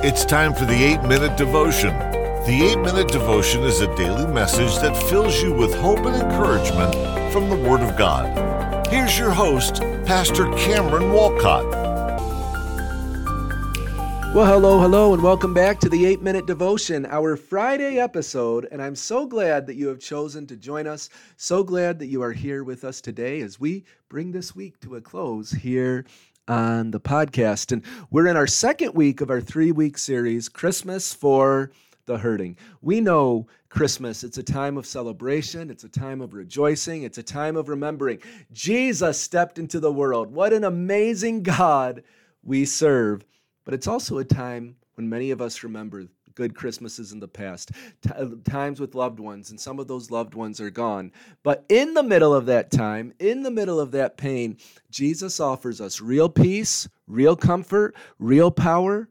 It's time for the 8 Minute Devotion. The 8 Minute Devotion is a daily message that fills you with hope and encouragement from the Word of God. Here's your host, Pastor Cameron Walcott. Well, hello, hello, and welcome back to the 8 Minute Devotion, our Friday episode. And I'm so glad that you have chosen to join us. So glad that you are here with us today as we bring this week to a close here on the podcast. And we're in our second week of our three week series, Christmas for the Hurting. We know Christmas, it's a time of celebration, it's a time of rejoicing, it's a time of remembering. Jesus stepped into the world. What an amazing God we serve. But it's also a time when many of us remember good Christmases in the past, t- uh, times with loved ones, and some of those loved ones are gone. But in the middle of that time, in the middle of that pain, Jesus offers us real peace, real comfort, real power.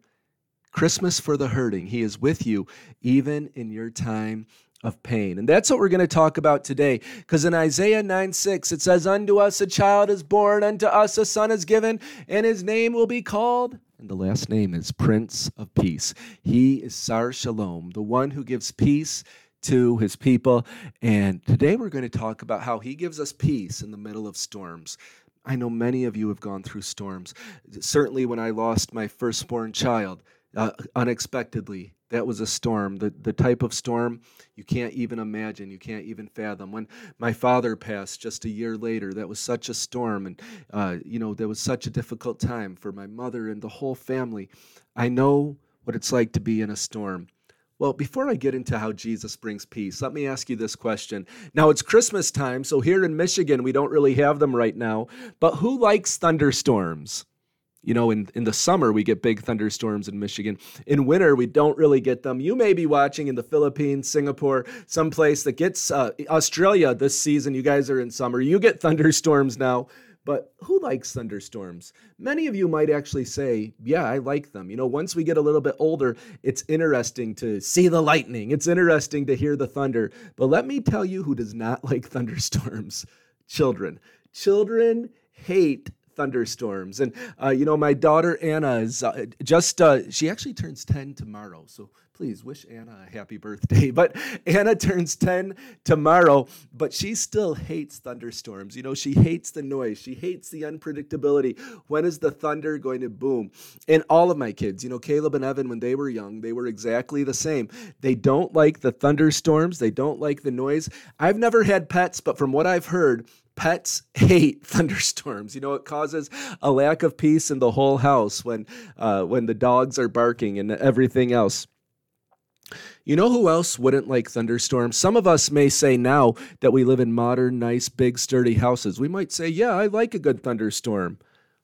Christmas for the hurting. He is with you even in your time of pain. And that's what we're going to talk about today. Because in Isaiah 9 6, it says, Unto us a child is born, unto us a son is given, and his name will be called and the last name is Prince of Peace. He is Sar Shalom, the one who gives peace to his people. And today we're going to talk about how he gives us peace in the middle of storms. I know many of you have gone through storms. Certainly, when I lost my firstborn child uh, unexpectedly, that was a storm. The, the type of storm you can't even imagine, you can't even fathom. When my father passed just a year later, that was such a storm. And, uh, you know, that was such a difficult time for my mother and the whole family. I know what it's like to be in a storm. Well, before I get into how Jesus brings peace, let me ask you this question. Now, it's Christmas time, so here in Michigan, we don't really have them right now, but who likes thunderstorms? You know, in, in the summer, we get big thunderstorms in Michigan. In winter, we don't really get them. You may be watching in the Philippines, Singapore, someplace that gets uh, Australia this season. You guys are in summer. You get thunderstorms now. But who likes thunderstorms? Many of you might actually say, Yeah, I like them. You know, once we get a little bit older, it's interesting to see the lightning, it's interesting to hear the thunder. But let me tell you who does not like thunderstorms children. Children hate thunderstorms. And, uh, you know, my daughter Anna is uh, just, uh, she actually turns 10 tomorrow. So please wish Anna a happy birthday. But Anna turns 10 tomorrow, but she still hates thunderstorms. You know, she hates the noise, she hates the unpredictability. When is the thunder going to boom? And all of my kids, you know, Caleb and Evan, when they were young, they were exactly the same. They don't like the thunderstorms, they don't like the noise. I've never had pets, but from what I've heard, pets hate thunderstorms. You know, it causes a lack of peace in the whole house when uh, when the dogs are barking and everything else. You know who else wouldn't like thunderstorms? Some of us may say now that we live in modern, nice, big, sturdy houses. We might say, Yeah, I like a good thunderstorm.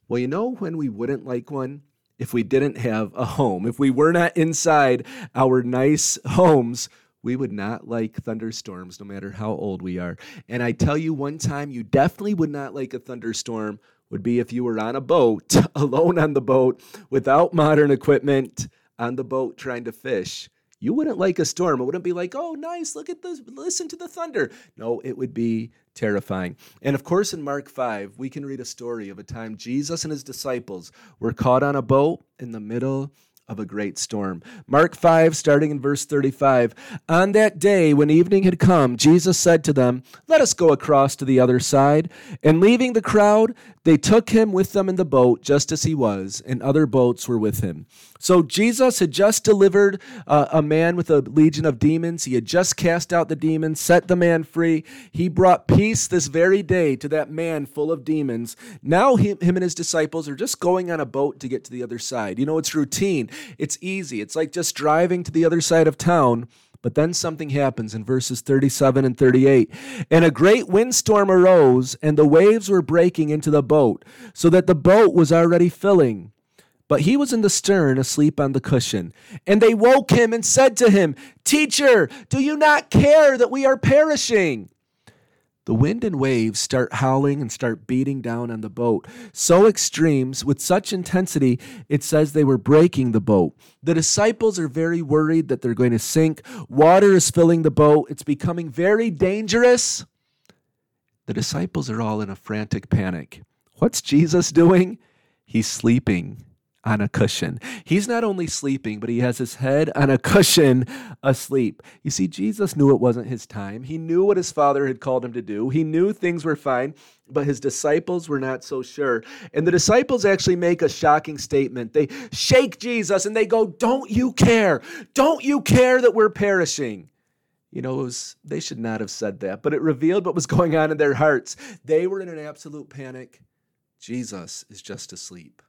Well, you know when we wouldn't like one? If we didn't have a home, if we were not inside our nice homes, we would not like thunderstorms no matter how old we are. And I tell you, one time you definitely would not like a thunderstorm would be if you were on a boat, alone on the boat, without modern equipment, on the boat trying to fish you wouldn't like a storm. It wouldn't be like, oh, nice, look at this, listen to the thunder. No, it would be terrifying. And of course, in Mark 5, we can read a story of a time Jesus and his disciples were caught on a boat in the middle of a great storm. Mark 5, starting in verse 35. On that day, when evening had come, Jesus said to them, Let us go across to the other side. And leaving the crowd, they took him with them in the boat, just as he was, and other boats were with him. So Jesus had just delivered uh, a man with a legion of demons. He had just cast out the demons, set the man free. He brought peace this very day to that man full of demons. Now him, him and his disciples are just going on a boat to get to the other side. You know, it's routine. It's easy. It's like just driving to the other side of town. But then something happens in verses 37 and 38. And a great windstorm arose, and the waves were breaking into the boat, so that the boat was already filling. But he was in the stern, asleep on the cushion. And they woke him and said to him, Teacher, do you not care that we are perishing? The wind and waves start howling and start beating down on the boat. So extremes, with such intensity, it says they were breaking the boat. The disciples are very worried that they're going to sink. Water is filling the boat. It's becoming very dangerous. The disciples are all in a frantic panic. What's Jesus doing? He's sleeping on a cushion. He's not only sleeping, but he has his head on a cushion asleep. You see, Jesus knew it wasn't his time. He knew what his father had called him to do. He knew things were fine, but his disciples were not so sure. And the disciples actually make a shocking statement. They shake Jesus and they go, Don't you care? Don't you care that we're perishing? You know, was, they should not have said that, but it revealed what was going on in their hearts. They were in an absolute panic. Jesus is just asleep.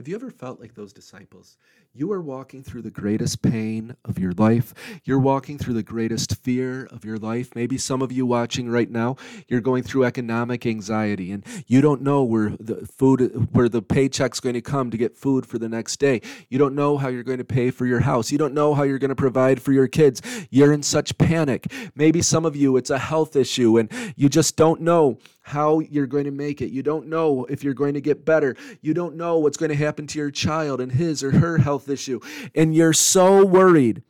Have you ever felt like those disciples? You are walking through the greatest pain of your life. You're walking through the greatest fear of your life. Maybe some of you watching right now, you're going through economic anxiety and you don't know where the food where the paycheck's going to come to get food for the next day. You don't know how you're going to pay for your house. You don't know how you're going to provide for your kids. You're in such panic. Maybe some of you it's a health issue and you just don't know how you're going to make it. You don't know if you're going to get better. You don't know what's going to happen to your child and his or her health issue. And you're so worried.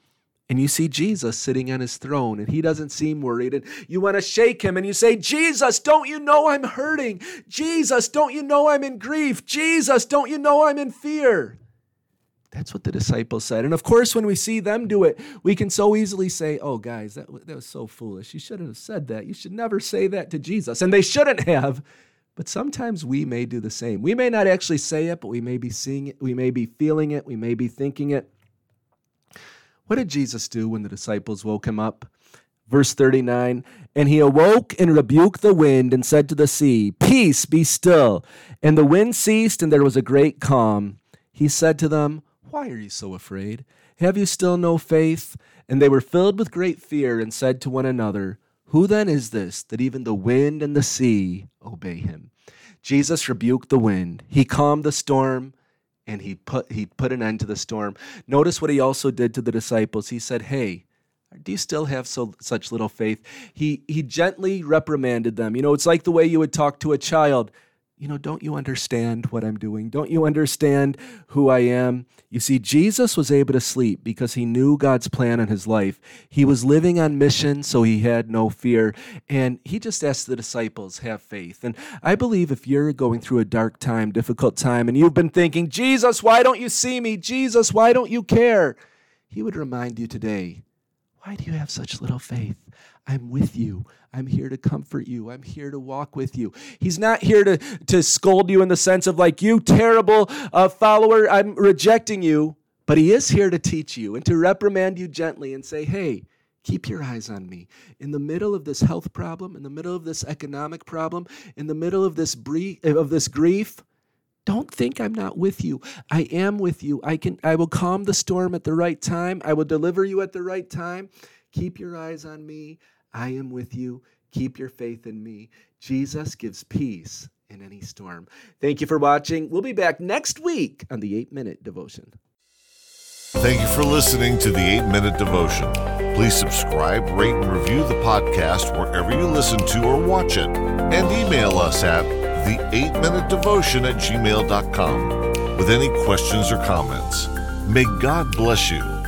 And you see Jesus sitting on his throne, and he doesn't seem worried. And you want to shake him and you say, Jesus, don't you know I'm hurting? Jesus, don't you know I'm in grief? Jesus, don't you know I'm in fear? That's what the disciples said. And of course, when we see them do it, we can so easily say, oh, guys, that, that was so foolish. You shouldn't have said that. You should never say that to Jesus. And they shouldn't have. But sometimes we may do the same. We may not actually say it, but we may be seeing it. We may be feeling it. We may be thinking it. What did Jesus do when the disciples woke him up? Verse 39 And he awoke and rebuked the wind and said to the sea, Peace, be still. And the wind ceased, and there was a great calm. He said to them, why are you so afraid? Have you still no faith? And they were filled with great fear and said to one another, Who then is this that even the wind and the sea obey him? Jesus rebuked the wind. He calmed the storm and he put, he put an end to the storm. Notice what he also did to the disciples. He said, Hey, do you still have so such little faith? He he gently reprimanded them. You know, it's like the way you would talk to a child you know, don't you understand what I'm doing? Don't you understand who I am? You see, Jesus was able to sleep because he knew God's plan in his life. He was living on mission, so he had no fear. And he just asked the disciples, have faith. And I believe if you're going through a dark time, difficult time, and you've been thinking, Jesus, why don't you see me? Jesus, why don't you care? He would remind you today, why do you have such little faith? I'm with you. I'm here to comfort you. I'm here to walk with you. He's not here to, to scold you in the sense of, like, you terrible uh, follower, I'm rejecting you. But He is here to teach you and to reprimand you gently and say, hey, keep your eyes on me. In the middle of this health problem, in the middle of this economic problem, in the middle of this, bre- of this grief, don't think I'm not with you. I am with you. I can I will calm the storm at the right time. I will deliver you at the right time. Keep your eyes on me. I am with you. Keep your faith in me. Jesus gives peace in any storm. Thank you for watching. We'll be back next week on the 8 Minute Devotion. Thank you for listening to the 8 Minute Devotion. Please subscribe, rate, and review the podcast wherever you listen to or watch it. And email us at the 8 Minute Devotion at gmail.com with any questions or comments. May God bless you